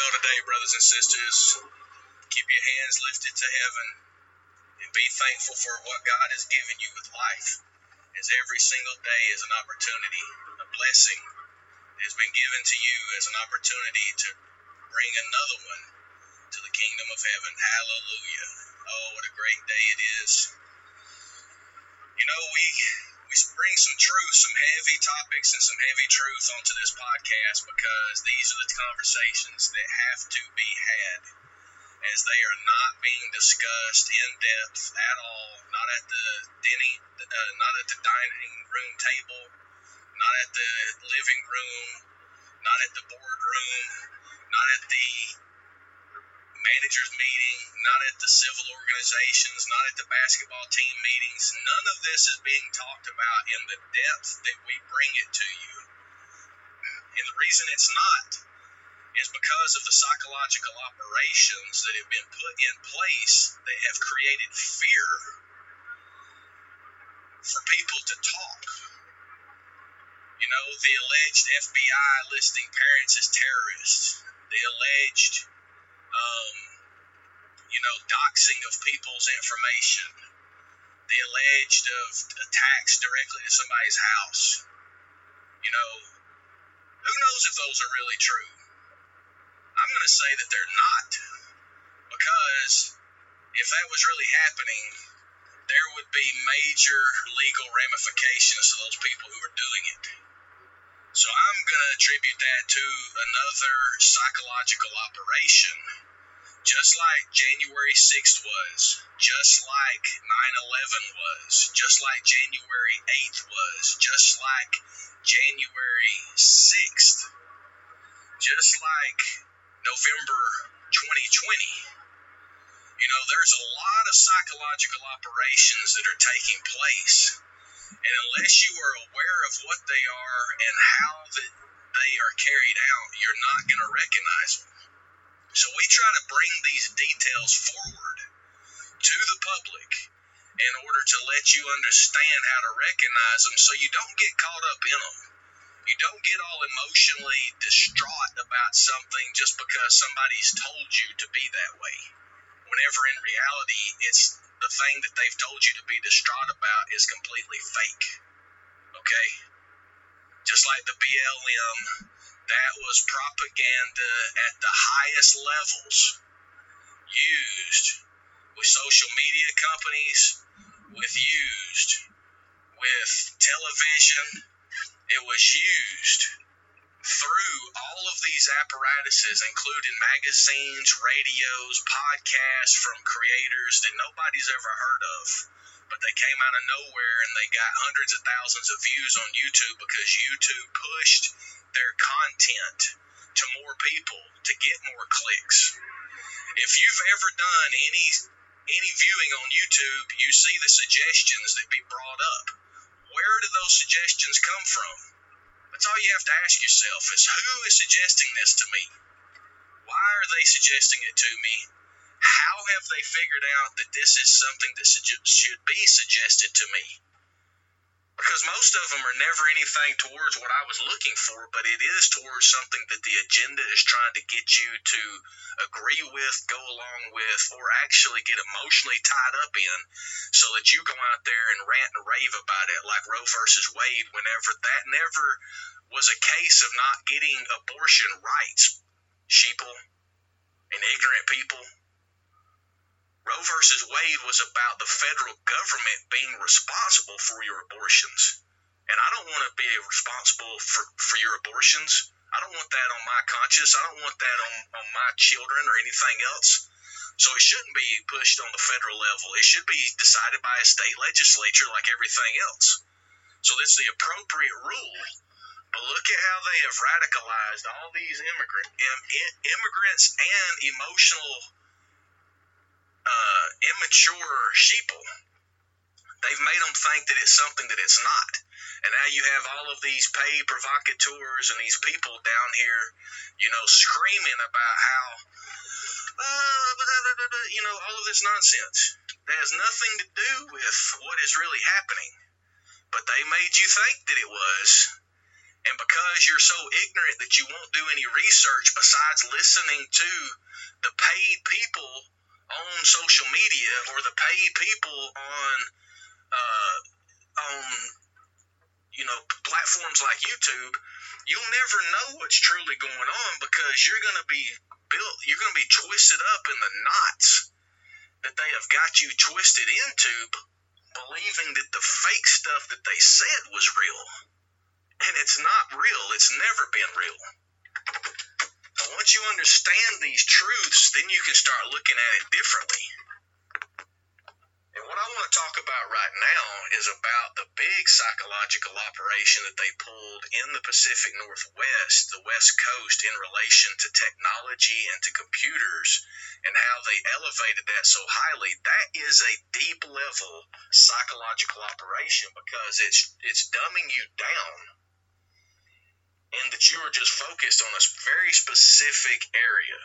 well today, brothers and sisters. Keep your hands lifted to heaven and be thankful for what God has given you with life, as every single day is an opportunity, a blessing has been given to you as an opportunity to bring another one to the kingdom of heaven. Hallelujah. Oh, what a great day it is. You know, we we bring some truth, some heavy topics, and some heavy truth onto this podcast because these are the conversations that have to be had as they are not being discussed in depth at all, not at the dining, uh, not at the dining room table, not at the living room, not at the boardroom, not at the managers meeting, not at the civil organizations, not at the basketball team meetings. None of this is being talked about in the depth that we bring it to you. And the reason it's not is because of the psychological operations that have been put in place that have created fear for people to talk. You know, the alleged FBI listing parents as terrorists, the alleged um, you know, doxing of people's information, the alleged of attacks directly to somebody's house. You know, who knows if those are really true? I'm going to say that they're not, because if that was really happening, there would be major legal ramifications to those people who are doing it. So I'm going to attribute that to another psychological operation, just like January 6th was, just like 9 11 was, just like January 8th was, just like January 6th, just like November 2020. You know, there's a lot of psychological operations that are taking place and unless you are aware of what they are and how that they are carried out, you're not going to recognize them. So we try to bring these details forward to the public in order to let you understand how to recognize them so you don't get caught up in them. You don't get all emotionally distraught about something just because somebody's told you to be that way. Whenever in reality, it's the thing that they've told you to be distraught about is completely fake. Okay? Just like the BLM, that was propaganda at the highest levels used with social media companies, with used with television. It was used through all of these apparatuses, including magazines, radios, podcasts from creators that nobody's ever heard of. But they came out of nowhere and they got hundreds of thousands of views on YouTube because YouTube pushed their content to more people to get more clicks. If you've ever done any any viewing on YouTube, you see the suggestions that be brought up. Where do those suggestions come from? That's all you have to ask yourself is who is suggesting this to me? Why are they suggesting it to me? How have they figured out that this is something that should be suggested to me? Because most of them are never anything towards what I was looking for, but it is towards something that the agenda is trying to get you to agree with, go along with, or actually get emotionally tied up in so that you go out there and rant and rave about it like Roe versus Wade whenever that never was a case of not getting abortion rights, sheeple and ignorant people. Roe versus Wade was about the federal government being responsible for your abortions. And I don't want to be responsible for, for your abortions. I don't want that on my conscience. I don't want that on, on my children or anything else. So it shouldn't be pushed on the federal level. It should be decided by a state legislature like everything else. So that's the appropriate rule. But look at how they have radicalized all these immigrant Im, immigrants and emotional uh, immature sheeple. They've made them think that it's something that it's not. And now you have all of these paid provocateurs and these people down here, you know, screaming about how, uh, you know, all of this nonsense. Has nothing to do with what is really happening. But they made you think that it was. And because you're so ignorant that you won't do any research besides listening to the paid people on social media or the paid people on uh, on you know platforms like YouTube, you'll never know what's truly going on because you're going to be built, you're going to be twisted up in the knots that they have got you twisted into, believing that the fake stuff that they said was real. And it's not real. It's never been real. Once you understand these truths, then you can start looking at it differently. And what I want to talk about right now is about the big psychological operation that they pulled in the Pacific Northwest, the West Coast, in relation to technology and to computers and how they elevated that so highly. That is a deep level psychological operation because it's it's dumbing you down and that you are just focused on a very specific area.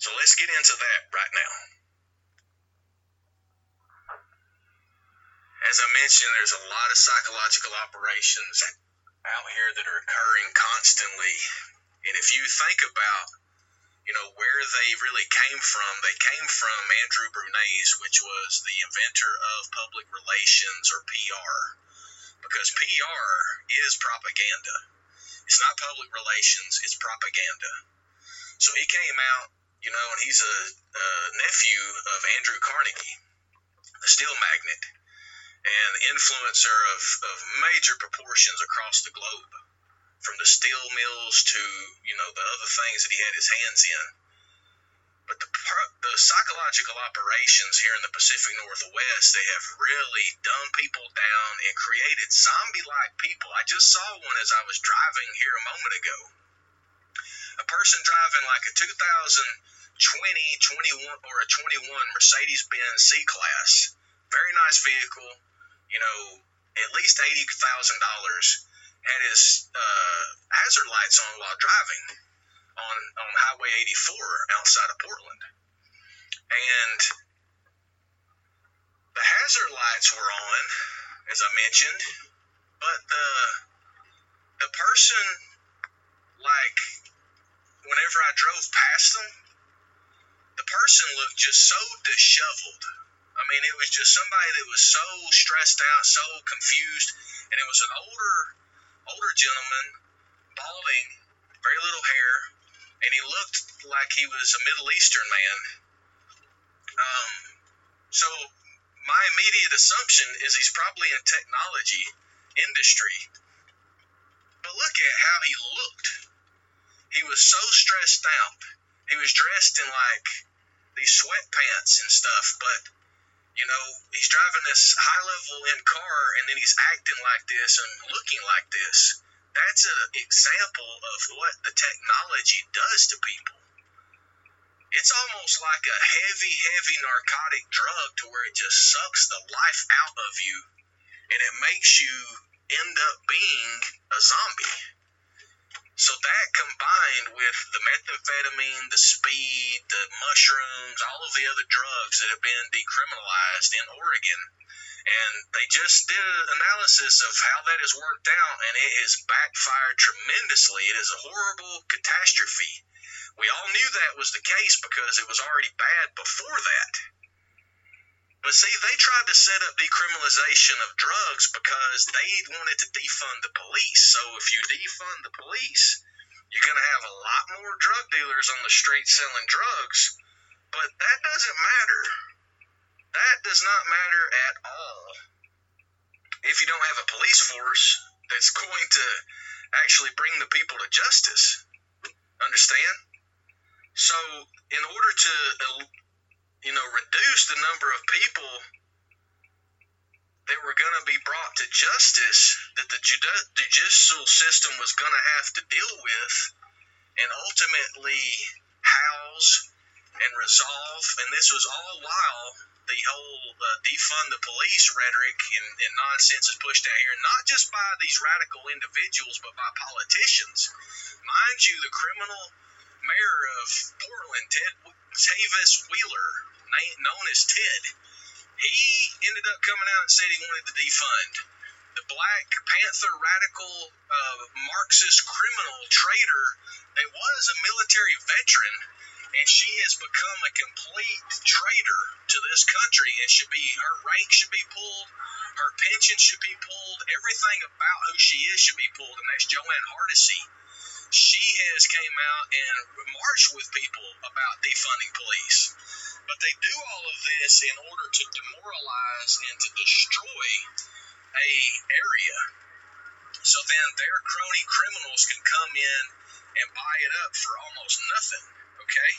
So let's get into that right now. As I mentioned, there's a lot of psychological operations out here that are occurring constantly. And if you think about, you know, where they really came from, they came from Andrew Bernays, which was the inventor of public relations or PR. Because PR is propaganda it's not public relations, it's propaganda. So he came out, you know, and he's a, a nephew of Andrew Carnegie, the steel magnate, and influencer of, of major proportions across the globe, from the steel mills to, you know, the other things that he had his hands in. But the, the psychological operations here in the Pacific Northwest, they have really dumbed people down and created zombie like people. I just saw one as I was driving here a moment ago. A person driving like a 2020, 21, or a 21 Mercedes Benz C Class. Very nice vehicle, you know, at least $80,000. Had his uh, hazard lights on while driving on on Highway 84 outside of Portland, and the hazard lights were on, as I mentioned, but the the person like whenever I drove past them, the person looked just so disheveled. I mean, it was just somebody that was so stressed out, so confused, and it was an older older gentleman, balding, very little hair, and he looked like he was a Middle Eastern man. Um, so my immediate assumption is he's probably in technology industry. But look at how he looked. He was so stressed out. He was dressed in like these sweatpants and stuff, but you know, he's driving this high level end car and then he's acting like this and looking like this that's an example of what the technology does to people. It's almost like a heavy, heavy narcotic drug to where it just sucks the life out of you and it makes you end up being a zombie. So that combined with the methamphetamine, the speed, the mushrooms, all of the other drugs that have been decriminalized in Oregon, and they just did an analysis of how that has worked out, and it has backfired tremendously. It is a horrible catastrophe. We all knew that was the case because it was already bad before that. But see, they tried to set up decriminalization of drugs because they wanted to defund the police. So if you defund the police, you're going to have a lot more drug dealers on the street selling drugs. But that doesn't matter that does not matter at all if you don't have a police force that's going to actually bring the people to justice. Understand? So, in order to, you know, reduce the number of people that were going to be brought to justice that the judicial system was going to have to deal with and ultimately house and resolve, and this was all while the whole uh, defund the police rhetoric and, and nonsense is pushed out here, not just by these radical individuals, but by politicians. Mind you, the criminal mayor of Portland, Ted Tevis Wheeler, known as Ted, he ended up coming out and said he wanted to defund. the Black Panther radical uh, Marxist criminal traitor that was a military veteran, and she has become a complete traitor to this country and should be her rank should be pulled, her pension should be pulled, everything about who she is should be pulled, and that's Jo Ann Hardesty. She has came out and marched with people about defunding police. But they do all of this in order to demoralize and to destroy a area. So then their crony criminals can come in and buy it up for almost nothing. Okay?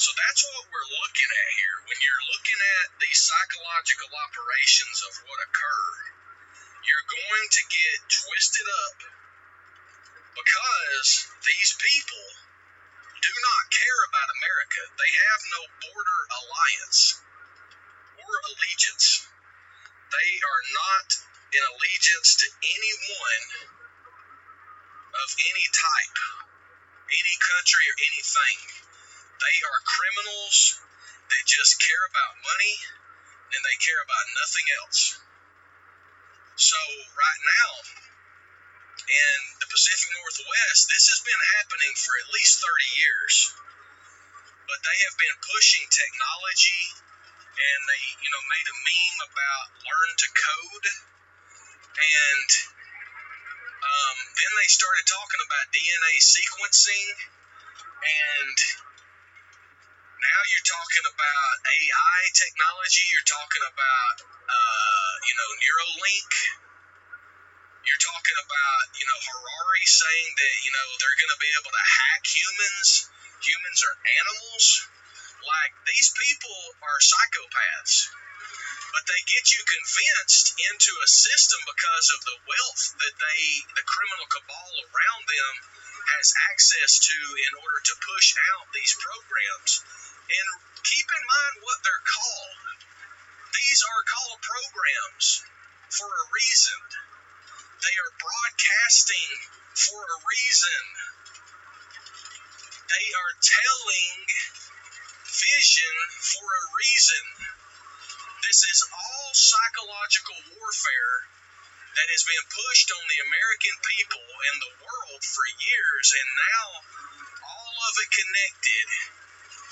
So that's what we're looking at here. When you're looking at the psychological operations of what occurred, you're going to get twisted up because these people do not care about America. They have no border alliance or allegiance. They are not in allegiance to anyone of any type, any country, or anything. They are criminals that just care about money and they care about nothing else. So, right now, in the Pacific Northwest, this has been happening for at least 30 years. But they have been pushing technology and they, you know, made a meme about learn to code. And um, then they started talking about DNA sequencing and now you're talking about AI technology. You're talking about, uh, you know, Neuralink. You're talking about, you know, Harari saying that, you know, they're going to be able to hack humans. Humans are animals. Like, these people are psychopaths. But they get you convinced into a system because of the wealth that they, the criminal cabal around them, has access to in order to push out these programs. And keep in mind what they're called. These are called programs for a reason. They are broadcasting for a reason. They are telling vision for a reason. This is all psychological warfare that has been pushed on the American people and the world for years, and now all of it connected.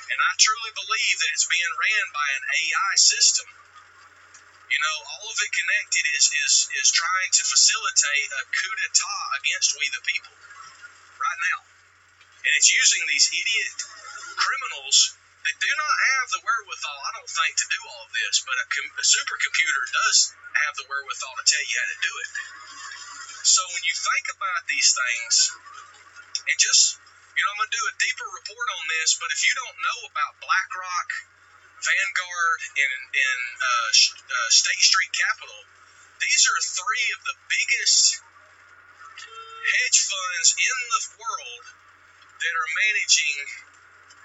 And I truly believe that it's being ran by an AI system. You know, all of it connected is is is trying to facilitate a coup d'état against we the people right now, and it's using these idiot criminals that do not have the wherewithal, I don't think, to do all of this. But a, com- a supercomputer does have the wherewithal to tell you how to do it. So when you think about these things, and just you know, I'm gonna do a deeper report on this. But if you don't know about BlackRock, Vanguard, and and uh, uh, State Street Capital, these are three of the biggest hedge funds in the world that are managing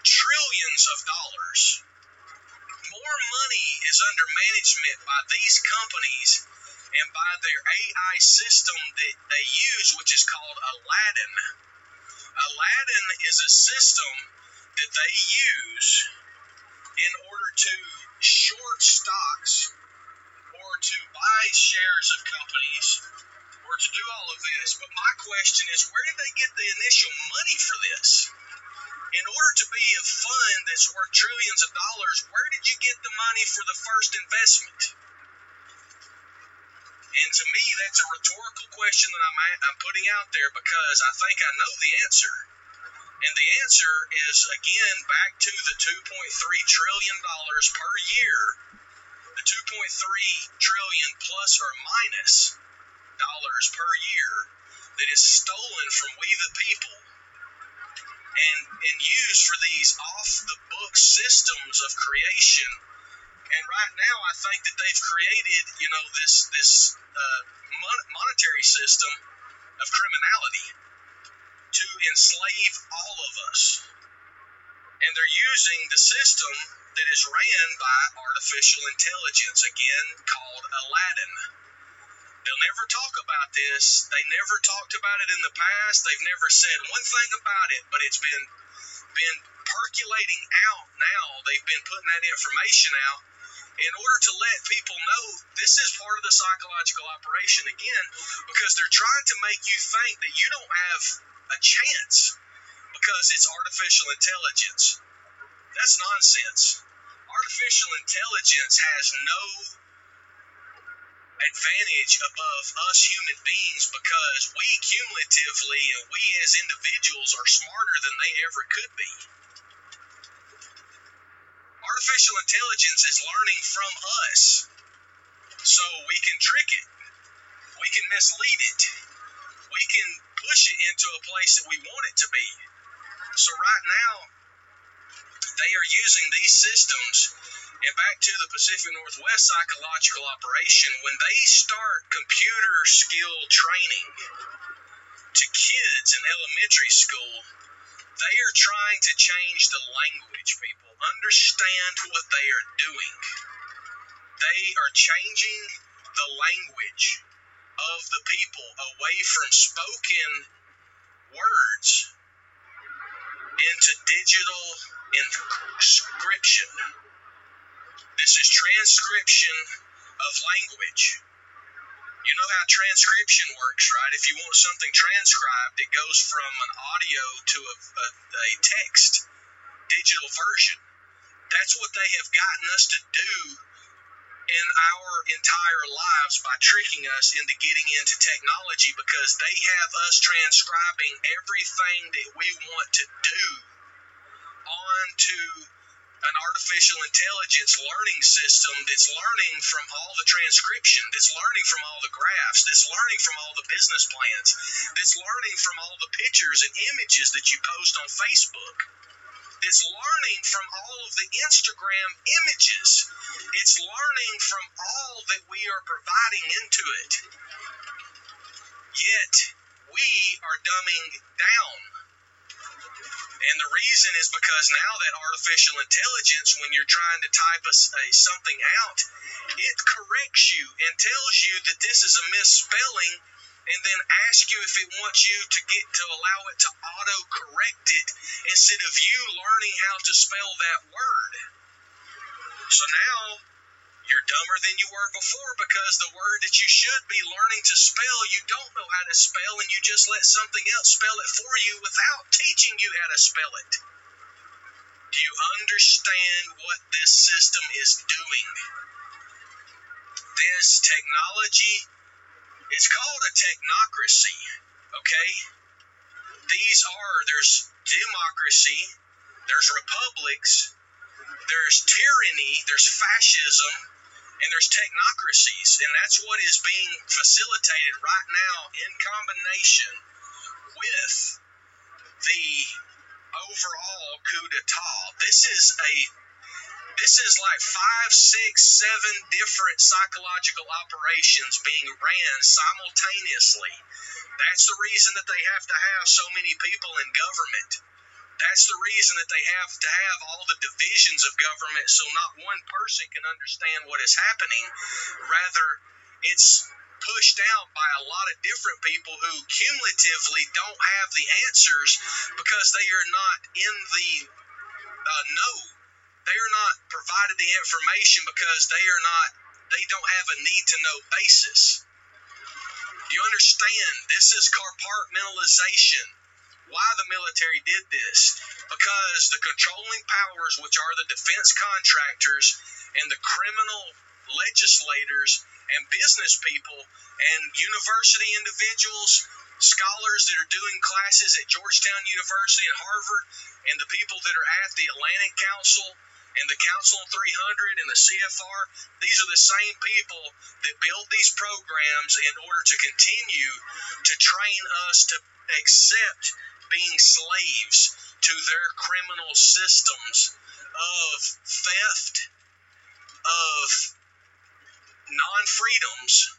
trillions of dollars. More money is under management by these companies and by their AI system that they use, which is called Aladdin. Aladdin is a system that they use in order to short stocks or to buy shares of companies or to do all of this. But my question is, where did they get the initial money for this? In order to be a fund that's worth trillions of dollars, where did you get the money for the first investment? And to me, that's a rhetorical question that I'm, I'm putting out there because I think I know the answer. And the answer is, again, back to the $2.3 trillion per year, the 2.3 trillion plus or minus dollars per year that is stolen from we the people and, and used for these off the book systems of creation. And right now, I think that they've created, you know, this this uh, mon- monetary system of criminality to enslave all of us. And they're using the system that is ran by artificial intelligence, again called Aladdin. They'll never talk about this. They never talked about it in the past. They've never said one thing about it, but it's been been percolating out now. They've been putting that information out in order to let people know this is part of the psychological operation again, because they're trying to make you think that you don't have a chance because it's artificial intelligence. That's nonsense. Artificial intelligence has no advantage above us human beings because we cumulatively and we as individuals are smarter than they ever could be. Artificial intelligence is learning from us, so we can trick it, we can mislead it, we can push it into a place that we want it to be. So, right now, they are using these systems and back to the Pacific Northwest psychological operation, when they start computer skill training to kids in elementary school, they are trying to change the language, people. Understand what they are doing. They are changing the language of the people away from spoken words into digital inscription this is transcription of language. You know how transcription works, right? If you want something transcribed, it goes from an audio to a, a, a text, digital version. That's what they have gotten us to do in our entire lives by tricking us into getting into technology because they have us transcribing everything that we want to do onto an artificial intelligence learning system that's learning from all the transcription, that's learning from all the graphs, that's learning from all the business plans, that's learning from all the pictures and images that you post on Facebook. It's learning from all of the Instagram images. It's learning from all that we are providing into it. Yet, we are dumbing down and the reason is because now that artificial intelligence, when you're trying to type a, a, something out, it corrects you and tells you that this is a misspelling and then asks you if it wants you to get to allow it to auto correct it instead of you learning how to spell that word. So now you're dumber than you were before because the word that you should be learning to spell, you don't know how to spell, and you just let something else spell it for you without teaching you how to spell it. Do you understand what this system is doing? This technology, it's called a technocracy, okay? These are, there's democracy, there's republics, there's tyranny, there's fascism, and there's technocracies, and that's what is being facilitated right now in combination with the overall coup d'etat. This is a this is like five, six, seven different psychological operations being ran simultaneously. That's the reason that they have to have so many people in government that's the reason that they have to have all the divisions of government so not one person can understand what is happening. Rather, it's pushed out by a lot of different people who cumulatively don't have the answers because they are not in the uh, know. They are not provided the information because they are not. They don't have a need to know basis. You understand? This is compartmentalization why the military did this. Because the controlling powers, which are the defense contractors and the criminal legislators and business people and university individuals, scholars that are doing classes at Georgetown University and Harvard, and the people that are at the Atlantic Council and the Council on 300 and the CFR, these are the same people that build these programs in order to continue to train us to accept being slaves to their criminal systems of theft, of non freedoms,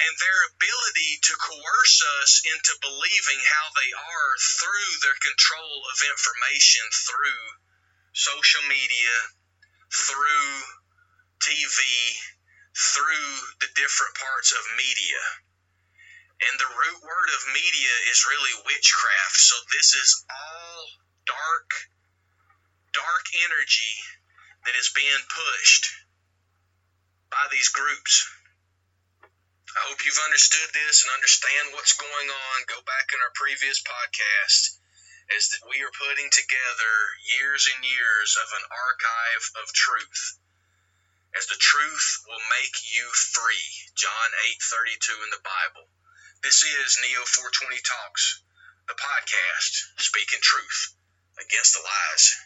and their ability to coerce us into believing how they are through their control of information, through social media, through TV, through the different parts of media. And the root word of media is really witchcraft. So this is all dark, dark energy that is being pushed by these groups. I hope you've understood this and understand what's going on. Go back in our previous podcast as that we are putting together years and years of an archive of truth. As the truth will make you free. John 8:32 in the Bible. This is Neo 420 Talks, the podcast speaking truth against the lies.